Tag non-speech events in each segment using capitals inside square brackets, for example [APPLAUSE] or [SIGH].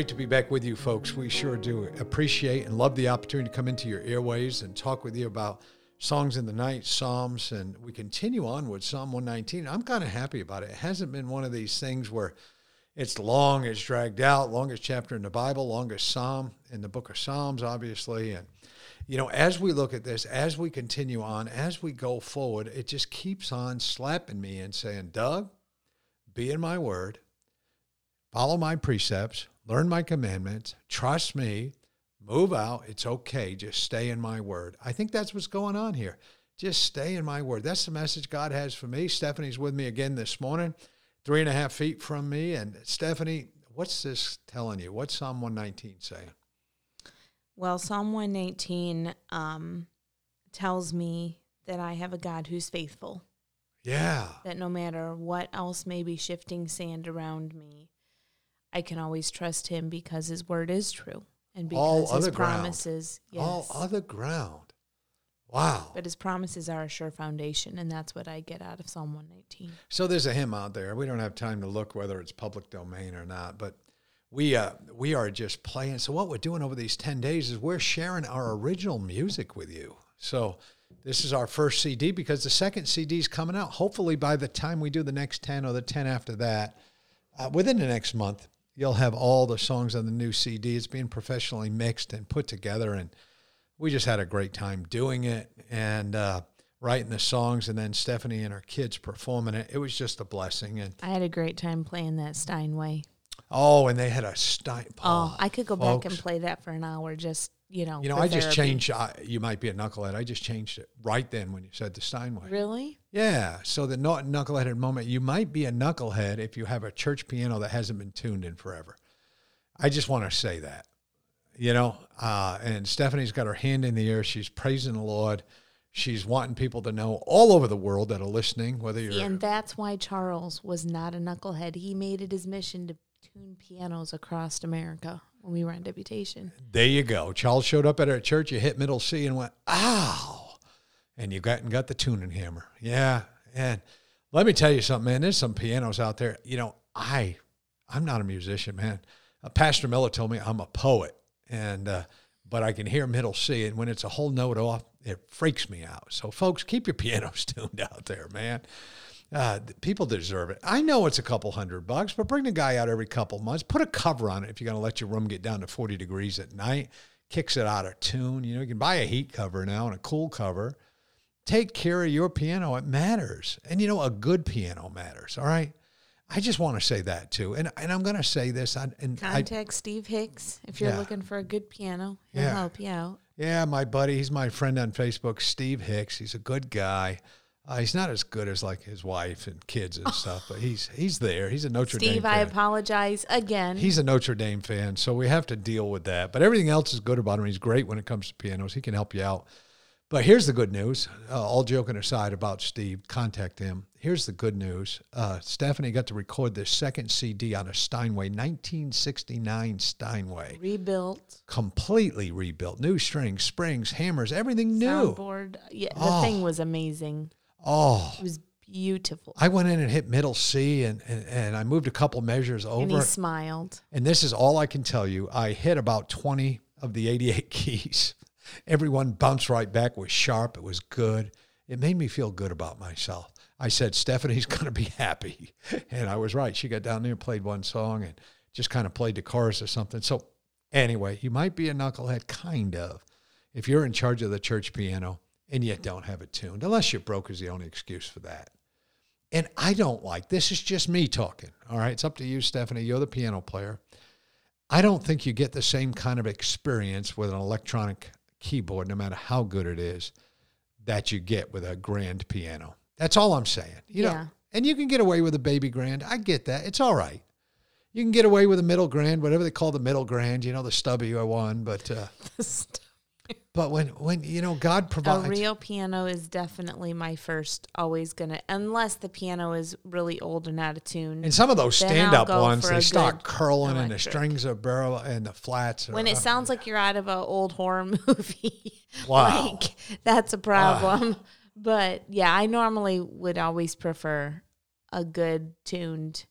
Great to be back with you, folks. We sure do appreciate and love the opportunity to come into your airways and talk with you about songs in the night, Psalms, and we continue on with Psalm 119. I'm kind of happy about it. It hasn't been one of these things where it's long, it's dragged out, longest chapter in the Bible, longest Psalm in the book of Psalms, obviously. And, you know, as we look at this, as we continue on, as we go forward, it just keeps on slapping me and saying, Doug, be in my word, follow my precepts, learn my commandments, trust me, move out. It's okay. Just stay in my word. I think that's what's going on here. Just stay in my word. That's the message God has for me. Stephanie's with me again this morning, three and a half feet from me. And Stephanie, what's this telling you? What's Psalm 119 saying? Well, Psalm 119 um, tells me that I have a God who's faithful. Yeah. That no matter what else may be shifting sand around me, I can always trust him because his word is true and because All his other ground. promises yes. All other ground. Wow. But his promises are a sure foundation, and that's what I get out of Psalm 119. So there's a hymn out there. We don't have time to look whether it's public domain or not, but we uh, we are just playing. So what we're doing over these ten days is we're sharing our original music with you. So this is our first CD because the second CD is coming out. Hopefully by the time we do the next ten or the ten after that, uh, within the next month, you'll have all the songs on the new CD. It's being professionally mixed and put together, and we just had a great time doing it and uh, writing the songs, and then Stephanie and her kids performing it. It was just a blessing. And I had a great time playing that Steinway. oh, and they had a Stein. Oh, I could go back and play that for an hour just, you know. You know, I just changed. I, you might be a knucklehead. I just changed it right then when you said the Steinway. Really? Yeah. So the not knuckleheaded moment, you might be a knucklehead if you have a church piano that hasn't been tuned in forever. I just want to say that, you know. Uh, and Stephanie's got her hand in the air. She's praising the Lord. She's wanting people to know all over the world that are listening, whether you're and that's why Charles was not a knucklehead. He made it his mission to tune pianos across America when we were on deputation. There you go. Charles showed up at our church. You hit middle C and went, ow. And you got and got the tuning hammer. Yeah. And let me tell you something, man. There's some pianos out there. You know, I I'm not a musician, man. Uh, Pastor Miller told me I'm a poet. And uh, but I can hear middle C, and when it's a whole note off, it freaks me out. So, folks, keep your pianos [LAUGHS] tuned out there, man. Uh, people deserve it. I know it's a couple hundred bucks, but bring the guy out every couple months. Put a cover on it if you're going to let your room get down to 40 degrees at night. Kicks it out of tune. You know, you can buy a heat cover now and a cool cover. Take care of your piano. It matters. And you know, a good piano matters. All right. I just want to say that too. And and I'm going to say this. I, and I, Contact Steve Hicks if you're Yeah. looking for a good piano. He'll Yeah. help you out. Yeah, my buddy, he's my friend on Facebook, Steve Hicks. He's a good guy. Uh, he's not as good as like his wife and kids and stuff, but he's he's there. He's a Notre Dame Steve. I apologize again. He's a Notre Dame fan, so we have to deal with that. But everything else is good about him. He's great when it comes to pianos. He can help you out. But here's the good news. Uh, all joking aside about Steve, contact him. Here's the good news. Uh, Stephanie got to record this second CD on a Steinway, 1969 Steinway, rebuilt completely rebuilt, new strings, springs, hammers, everything new. soundboard. Yeah, the Oh. thing was amazing. Oh, It was beautiful. I went in and hit middle C, and, and, and I moved a couple measures over. and he smiled. And this is all I can tell you. I hit about 20 of the 88 [LAUGHS] keys. Everyone bounced right back, was sharp, it was good. It made me feel good about myself. I said, Stephanie's [LAUGHS] going to be happy. And I was right. She got down there and played one song and just kind of played the chorus or something. So, anyway, you might be a knucklehead, kind of, if you're in charge of the church piano and yet don't have it tuned, unless you're broke, is the only excuse for that. And I don't like this is just me talking. All right. It's up to you, Stephanie. You're the piano player. I don't think you get the same kind of experience with an electronic keyboard, no matter how good it is, that you get with a grand piano. That's all I'm saying. You know, Yeah. and you can get away with a baby grand. I get that. It's all right. You can get away with a middle grand, whatever they call the middle grand, you know, the stubby one. But uh, [LAUGHS] but when when you know God provides A real piano is definitely my first. Always gonna, unless the piano is really old and out of tune. and some of those stand up ones, they start curling and the strings are barrel and the flats. Are, when it sounds like you're out of an old horror [LAUGHS] movie, Wow. like that's a problem. But yeah, I normally would always prefer a good tuned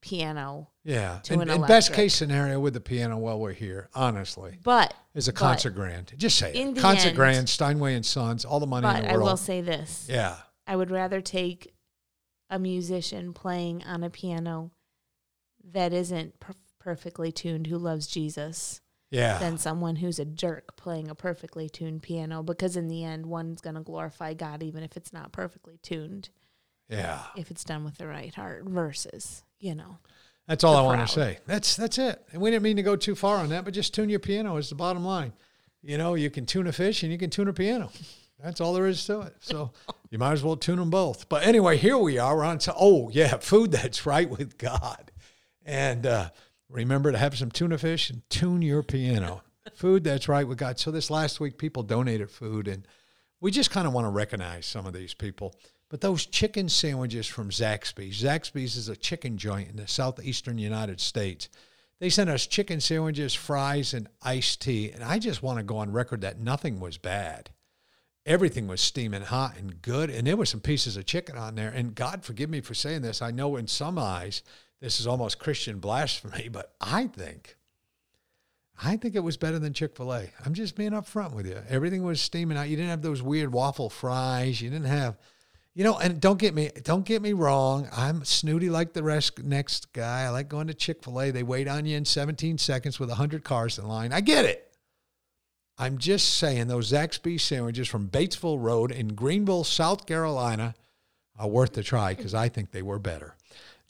piano. Yeah, to and, an and best case scenario with the piano while we're here, honestly, But is a but- concert grand. Just say it. Concert end- grand, Steinway and Sons, all the money But in the world. I will say this: yeah, I would rather take a musician playing on a piano that isn't per- perfectly tuned, who loves Jesus, yeah. than someone who's a jerk playing a perfectly tuned piano. Because in the end, one's going to glorify God, even if it's not perfectly tuned, yeah. if it's done with the right heart. Versus, you know, That's all I want to say. That's that's it. And we didn't mean to go too far on that, but just tune your piano is the bottom line. You know, you can tune a fish and you can tune a piano. That's all there is to it. So [LAUGHS] you might as well tune them both. But anyway, here we are. We're on to oh yeah, [LAUGHS] food that's right with God. And uh, remember to have some tuna fish and tune your piano. [LAUGHS] food that's right with God. So this last week, people donated food, and we just kind of want to recognize some of these people. But those chicken sandwiches from Zaxby's, Zaxby's is a chicken joint in the southeastern United States. They sent us chicken sandwiches, fries, and iced tea. And I just want to go on record that nothing was bad. Everything was steaming hot and good. And there were some pieces of chicken on there. And God forgive me for saying this. I know in some eyes this is almost Christian blasphemy, [LAUGHS] but I think I think it was better than Chick fil A. I'm just being upfront with you. Everything was steaming out. You didn't have those weird waffle fries. You didn't have you know, and don't get me don't get me wrong. I'm snooty like the rest next guy. I like going to Chick-fil-A. They wait on you in 17 seconds with 100 cars in line. I get it. I'm just saying those Zaxby's sandwiches from Batesville Road in Greenville, South Carolina are worth the try because I think they were better.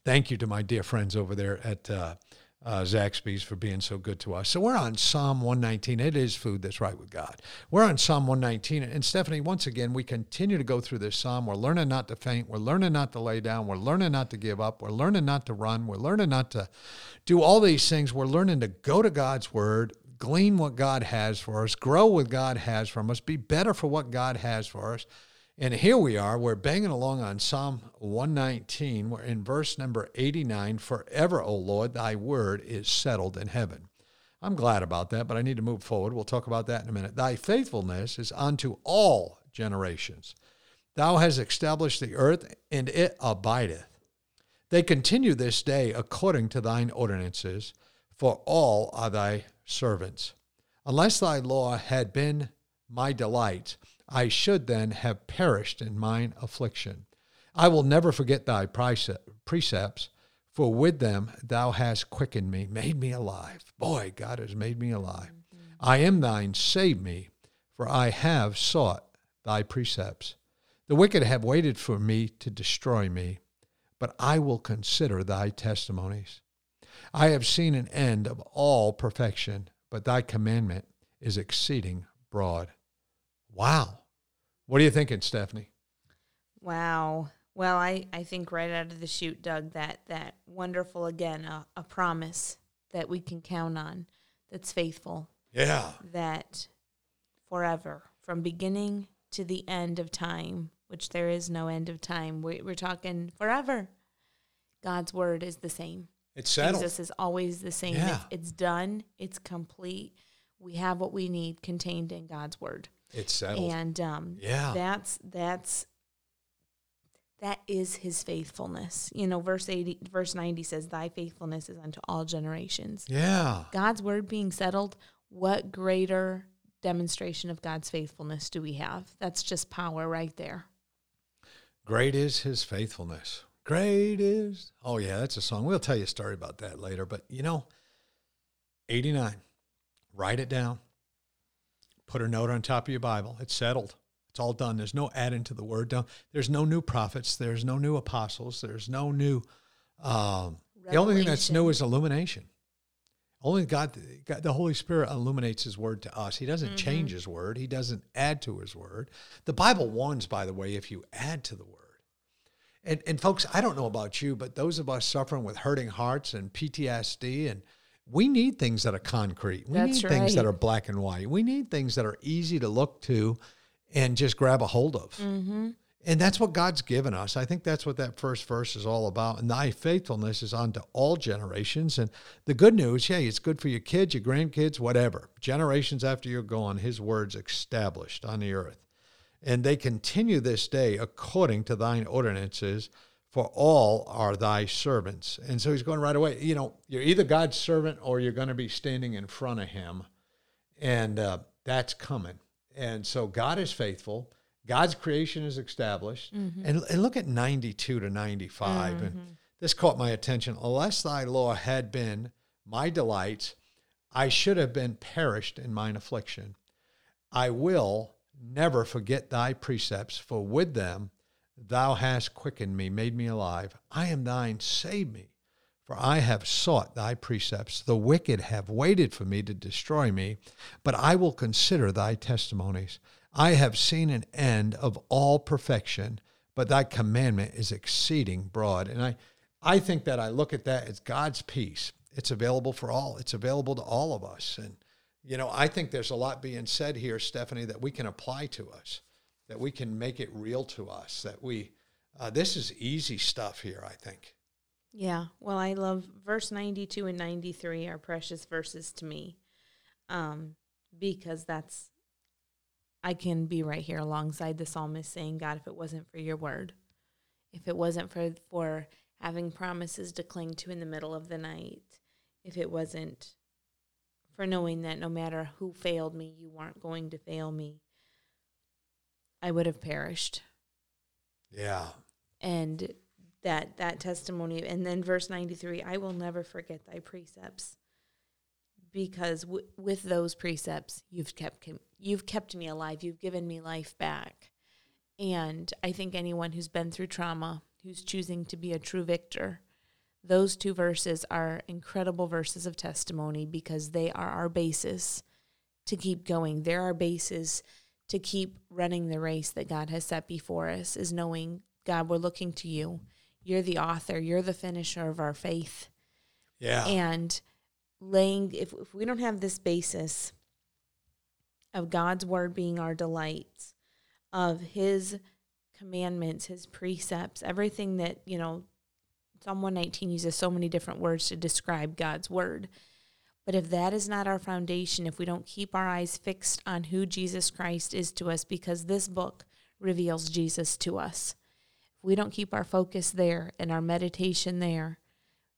Thank you to my dear friends over there at uh, uh, Zaxby's for being so good to us. So we're on Psalm 119. It is food that's right with God. We're on Psalm 119. And Stephanie, once again, we continue to go through this psalm. We're learning not to faint. We're learning not to lay down. We're learning not to give up. We're learning not to run. We're learning not to do all these things. We're learning to go to God's word, glean what God has for us, grow what God has from us, be better for what God has for us. And here we are, we're banging along on Psalm 119. We're in verse number 89 Forever, O Lord, thy word is settled in heaven. I'm glad about that, but I need to move forward. We'll talk about that in a minute. Thy faithfulness is unto all generations. Thou hast established the earth, and it abideth. They continue this day according to thine ordinances, for all are thy servants. Unless thy law had been my delight, I should then have perished in mine affliction. I will never forget thy precepts, for with them thou hast quickened me, made me alive. Boy, God has made me alive. Mm-hmm. I am thine, save me, for I have sought thy precepts. The wicked have waited for me to destroy me, but I will consider thy testimonies. I have seen an end of all perfection, but thy commandment is exceeding broad. Wow. What are you thinking, Stephanie? Wow. Well, I, I think right out of the chute, Doug, that that wonderful again, a, a promise that we can count on, that's faithful, Yeah. that forever, from beginning to the end of time, which there is no end of time. We, we're talking forever. God's word is the same. It's settled. Jesus is always the same. Yeah. It's, it's done. It's complete. We have what we need contained in God's word. It's settled. And um, Yeah. that's that's that is His faithfulness. You know, verse eighty, verse ninety says, "Thy faithfulness is unto all generations." yeah. God's word being settled. What greater demonstration of God's faithfulness do we have? That's just power right there. Great is his faithfulness. Great is. Oh, yeah, that's a song. We'll tell you a story about that later. But, you know, 89, write it down. Put a note on top of your Bible. It's settled. It's all done. There's no adding to the word. There's no new prophets. There's no new apostles. There's no new. Um, the only thing that's new is illumination. Only God, God, the Holy Spirit illuminates His Word to us. He doesn't change His Word. He doesn't add to His Word. The Bible warns, by the way, if you add to the Word. And, and folks, I don't know about you, but those of us suffering with hurting hearts and PTSD, and we need things that are concrete. We That's need things that are black and white. We need things that are easy to look to and just grab a hold of. Mm-hmm. And that's what God's given us. I think that's what that first verse is all about. And thy faithfulness is unto all generations. And the good news, yeah, it's good for your kids, your grandkids, whatever. Generations after you're gone, his word's established on the earth. And they continue this day according to thine ordinances, for all are thy servants. And so he's going right away. You know, you're either God's servant or you're going to be standing in front of him. And uh, that's coming. And so God is faithful. God's creation is established. And, and look at 92 to 95. And this caught my attention. Unless thy law had been my delights, I should have been perished in mine affliction. I will never forget thy precepts, for with them thou hast quickened me, made me alive. I am thine, save me. For I have sought thy precepts. The wicked have waited for me to destroy me, but I will consider thy testimonies. I have seen an end of all perfection, but thy commandment is exceeding broad. And I, I think that I look at that as God's peace. It's available for all. It's available to all of us. And you know, I think there's a lot being said here, Stephanie, that we can apply to us, that we can make it real to us. That we, uh, this is easy stuff here. I think. Yeah. Well, I love verse 92 and 93 are precious verses to me. Um, because that's I can be right here alongside the psalmist saying, God, if it wasn't for your word, if it wasn't for for having promises to cling to in the middle of the night, if it wasn't for knowing that no matter who failed me, you weren't going to fail me, I would have perished. Yeah. and that that testimony and then verse 93 i will never forget thy precepts because w- with those precepts you've kept you've kept me alive you've given me life back. And i think anyone who's been through trauma who's choosing to be a true victor those two verses are incredible verses of testimony because they are our basis to keep going. They're our basis to keep running the race that god has set before us is knowing god we're looking to you. You're the author. You're the finisher of our faith. Yeah. and laying if, if we don't have this basis of god's word being our delight of his commandments his precepts everything that you know psalm 119 uses so many different words to describe god's word but if that is not our foundation if we don't keep our eyes fixed on who jesus christ is to us because this book reveals jesus to us if we don't keep our focus there and our meditation there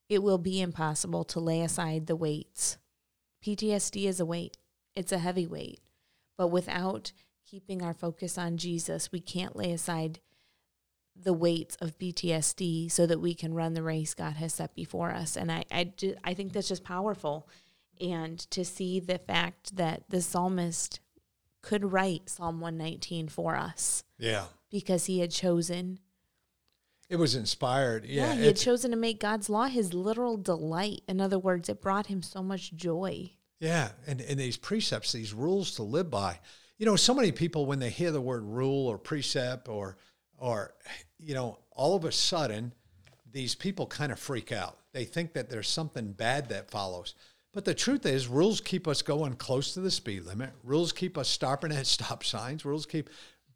it will be impossible to lay aside the weights. PTSD is a weight, it's a heavy weight. But without keeping our focus on Jesus, we can't lay aside the weights of PTSD so that we can run the race God has set before us. And I, I, I think that's just powerful. And to see the fact that the psalmist could write Psalm 119 for us yeah. because he had chosen It was inspired. Yeah. yeah, he had chosen to make God's law his literal delight. In other words, it brought him so much joy. Yeah, and, and these precepts, these rules to live by. You know, so many people when they hear the word rule or precept or or you know, all of a sudden these people kind of freak out. They think that there's something bad that follows. But the truth is rules keep us going close to the speed limit. Rules keep us stopping at [LAUGHS] stop signs. Rules keep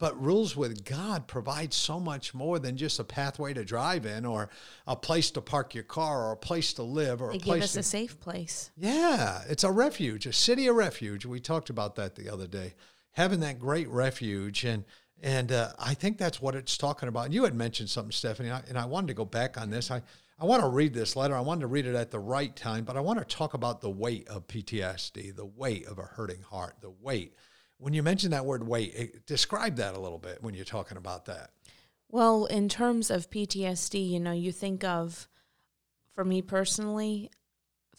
but rules with God provide so much more than just a pathway to drive in or a place to park your car or a place to live or They a give place us to a safe place. yeah, it's a refuge, a city of refuge. We talked about that the other day, having that great refuge, and and uh, I think that's what it's talking about. And you had mentioned something, Stephanie, and I, and I wanted to go back on this. I I want to read this letter. I wanted to read it at the right time, but I want to talk about the weight of PTSD, the weight of a hurting heart, the weight. When you mention that word weight, it, describe that a little bit when you're talking about that. Well, in terms of PTSD, you know, you think of, for me personally,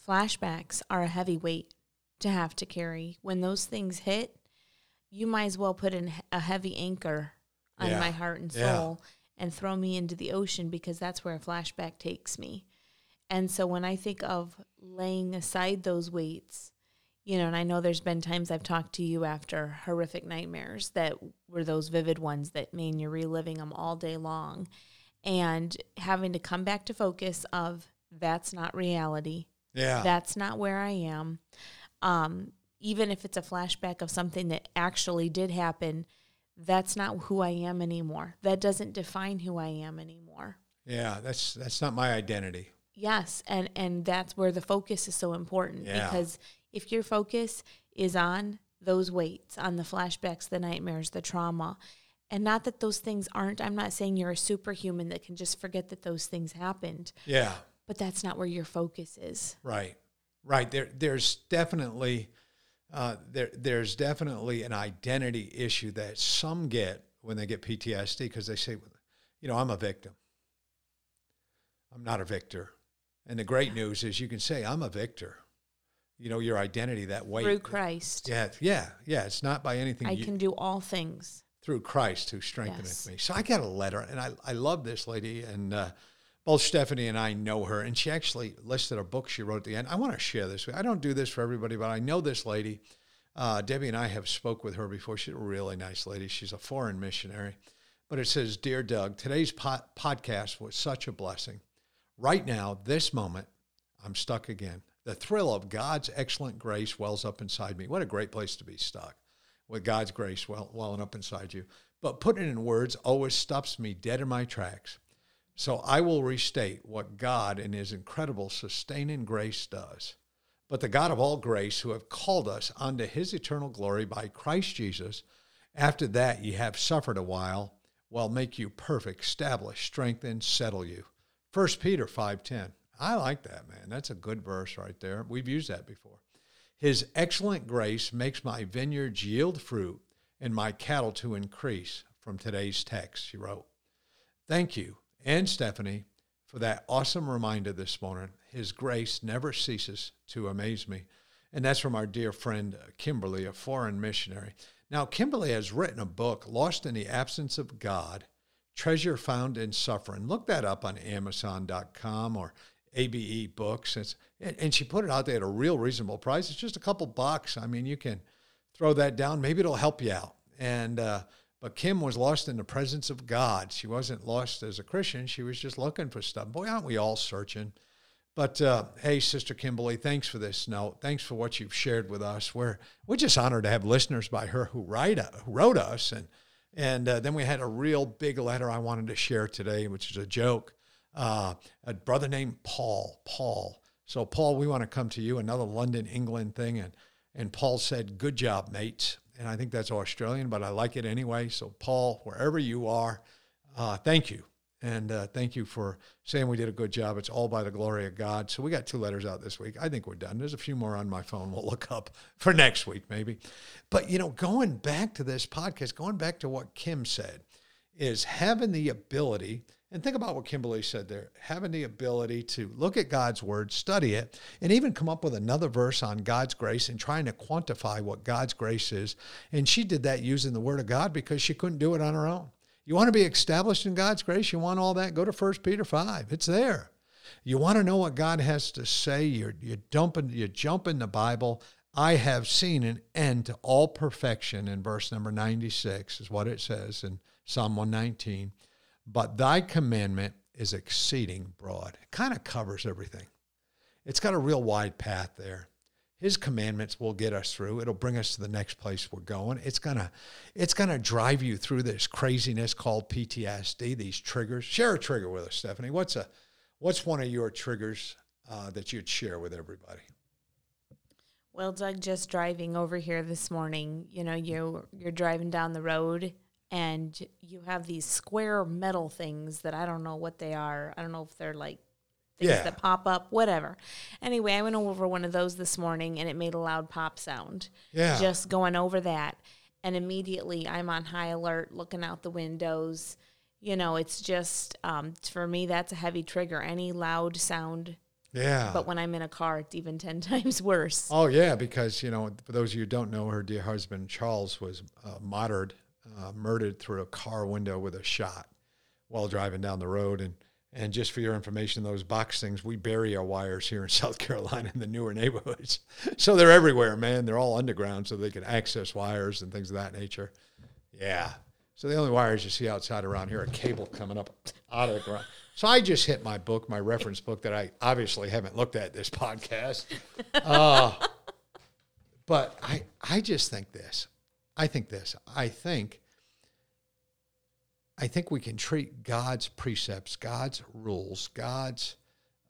flashbacks are a heavy weight to have to carry. When those things hit, you might as well put in a heavy anchor on Yeah. my heart and Yeah. And throw me into the ocean because that's where a flashback takes me. And so when I think of laying aside those weights, you know, and I know there's been times I've talked to you after horrific nightmares that were those vivid ones that mean you're reliving them all day long and having to come back to focus of that's not reality. Yeah. That's not where I am. Um, even if it's a flashback of something that actually did happen, that's not who I am anymore. That doesn't define who I am anymore. yeah, that's that's not my identity. Yes, and and that's where the focus is so important Yeah. because if your focus is on those weights, on the flashbacks, the nightmares, the trauma, and not that those things aren't I'm not saying you're a superhuman that can just forget that those things happened, Yeah. but that's not where your focus is. Right, right. There, there's definitely, uh, there, there's definitely an identity issue that some get when they get PTSD because they say, you know, I'm a victim. I'm not a victor. And the great news is you can say I'm a victor. You know, your identity that way. Through Christ. Yeah, yeah, yeah. It's not by anything I you, can do all things. through Christ who strengtheneth Yes. me. So I got a letter, and I, I love this lady, and uh, both Stephanie and I know her, and she actually listed a book she wrote at the end. I want to share this. I don't do this for everybody, but I know this lady. Uh, Debbie and I have spoke with her before. She's a really nice lady. She's a foreign missionary. But it says, Dear Doug, today's po- podcast was such a blessing. Right now, this moment, I'm stuck again. The thrill of God's excellent grace wells up inside me. What a great place to be stuck with God's grace well, welling up inside you. But putting it in words always stops me dead in my tracks. So I will restate what God in his incredible sustaining grace does. But the God of all grace, who have called us unto his eternal glory by Christ Jesus, after that ye have suffered a while, will make you perfect, establish, strengthen, settle you. 1 Peter 5.10. I like that, man. That's a good verse right there. We've used that before. His excellent grace makes my vineyards yield fruit and my cattle to increase from today's text, he wrote. Thank you, and Stephanie, for that awesome reminder this morning. His grace never ceases to amaze me. And that's from our dear friend uh, Kimberly, a foreign missionary. Now, Kimberly has written a book, Lost in the Absence of God Treasure Found in Suffering. Look that up on Amazon.com or ABE Books. It's, and and she put it out there at a real reasonable price. It's just a couple bucks. I mean, you can throw that down. Maybe it'll help you out. And uh, but Kim was lost in the presence of God. She wasn't lost as a Christian. She was just looking for stuff. Boy, aren't we all searching? But uh, hey, Sister Kimberly, thanks for this note. Thanks for what you've shared with us. We're we're just honored to have listeners by her who write who wrote us, and and uh, then we had a real big letter I wanted to share today, which is a joke. Uh, a brother named Paul. Paul. So Paul, we want to come to you. Another London, England thing, and and Paul said, "Good job, mates." And I think that's Australian, but I like it anyway. So Paul, wherever you are, uh, thank you. And uh, thank you for saying we did a good job. It's all by the glory of God. So we got two letters out this week. I think we're done. There's a few more on my phone we'll look up for next week, maybe. But, you know, going back to this podcast, going back to what Kim said, is having the ability, and think about what Kimberly said there, having the ability to look at God's word, study it, and even come up with another verse on God's grace and trying to quantify what God's grace is. And she did that using the word of God because she couldn't do it on her own. You want to be established in God's grace? You want all that? Go to 1 Peter 5. It's there. You want to know what God has to say? You're, you're, dumping, you jump in the Bible. I have seen an end to all perfection in verse number 96, is what it says in Psalm 119. But thy commandment is exceeding broad. It kind of covers everything. It's got a real wide path there. His commandments will get us through. It'll bring us to the next place we're going. It's gonna, it's gonna drive you through this craziness called PTSD. These triggers. Share a trigger with us, Stephanie. What's a, what's one of your triggers uh, that you'd share with everybody? Well, Doug, just driving over here this morning, you know, you you're driving down the road and you have these square metal things that I don't know what they are. I don't know if they're like things Yeah. that pop up, whatever. Anyway, I went over one of those this morning and it made a loud pop sound. Yeah. Just going over that. And immediately I'm on high alert, looking out the windows. You know, it's just, um, for me, that's a heavy trigger. Any loud sound. Yeah. But when I'm in a car, it's even [LAUGHS] 10 times worse. Oh yeah, because you know, for those of you who don't know, her dear husband Charles was uh, martyred, uh, murdered through a car window with a shot while driving down the road, and And just for your information, those box things, we bury our wires here in [LAUGHS] South Carolina in the newer neighborhoods. [LAUGHS] So they're everywhere, man. They're all underground so they can access wires and things of that nature. Yeah. So the only wires you see outside around here are cable coming up [LAUGHS] out of the ground. So I just hit my book, my reference book that I obviously haven't looked at this podcast. Uh, but I, I just think this. I think this. I think I think we can treat God's precepts, God's rules, God's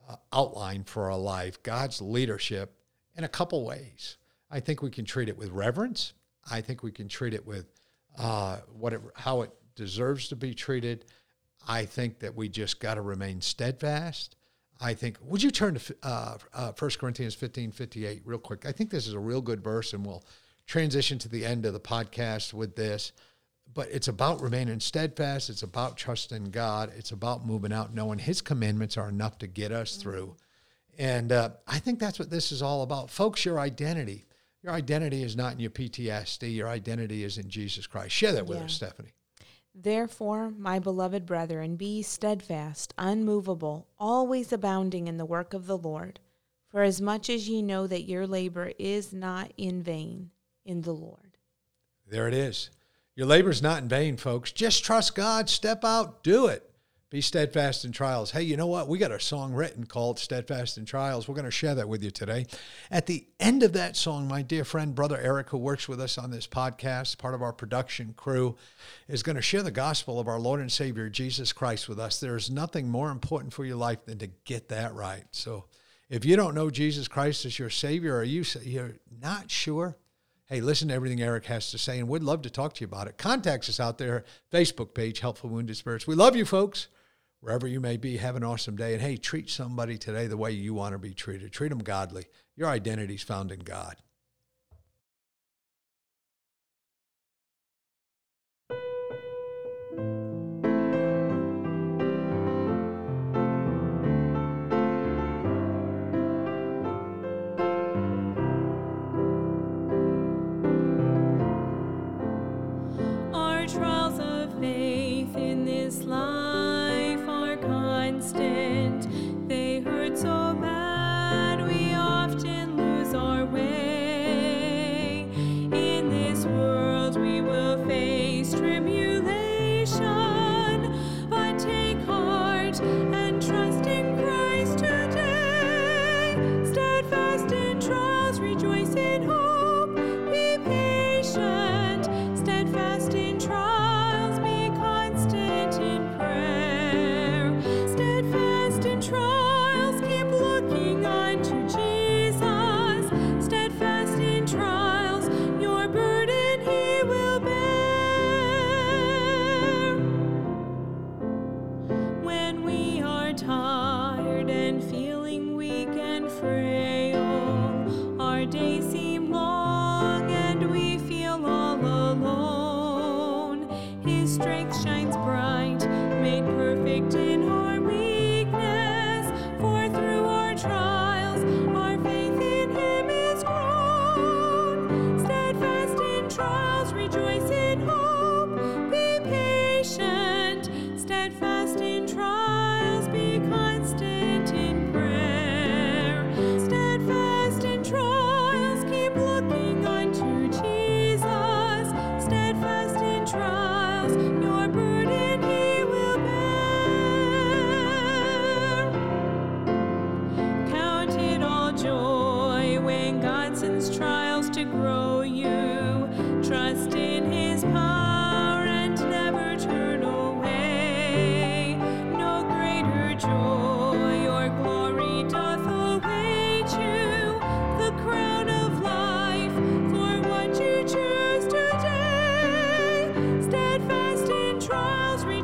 uh, outline for our life, God's leadership in a couple ways. I think we can treat it with reverence. I think we can treat it with uh, what it, how it deserves to be treated. I think that we just got to remain steadfast. I think, would you turn to uh, uh, 1 Corinthians 15 58 real quick? I think this is a real good verse, and we'll transition to the end of the podcast with this but it's about remaining steadfast. It's about trusting God. It's about moving out, knowing His commandments are enough to get us through. And uh, I think that's what this is all about. Folks, your identity. Your identity is not in your PTSD. Your identity is in Jesus Christ. Share that with yeah. us, Stephanie. Therefore, my beloved brethren, be steadfast, unmovable, always abounding in the work of the Lord. For as much as ye know that your labor is not in vain in the Lord. There it is. Your labor's not in vain, folks. Just trust God, step out, do it. Be steadfast in trials. Hey, you know what? We got a song written called Steadfast in Trials. We're going to share that with you today. At the end of that song, my dear friend, Brother Eric, who works with us on this podcast, part of our production crew, is going to share the gospel of our Lord and Savior, Jesus Christ, with us. There is nothing more important for your life than to get that right. So if you don't know Jesus Christ as your Savior, or you, you're not sure, hey, listen to everything Eric has to say, and we'd love to talk to you about it. Contact us out there, Facebook page, Help for Wounded Spirits. We love you, folks. Wherever you may be, have an awesome day. And hey, treat somebody today the way you want to be treated. Treat them godly. Your identity is found in God.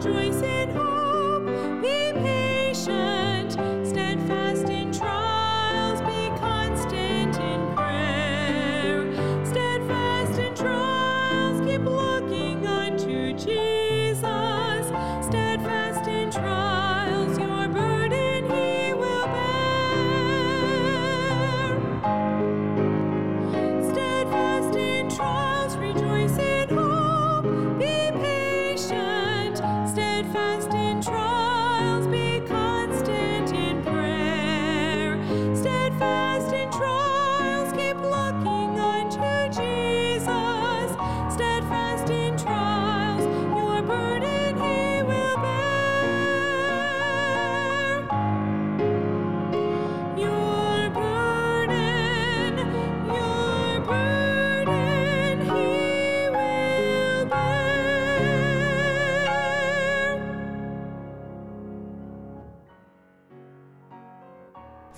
rejoicing.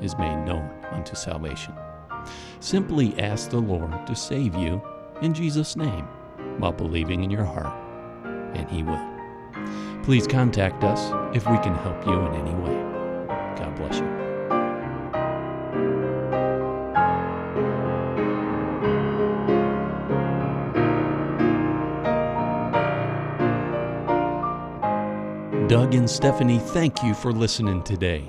is made known unto salvation. Simply ask the Lord to save you in Jesus' name while believing in your heart, and He will. Please contact us if we can help you in any way. God bless you. Doug and Stephanie, thank you for listening today.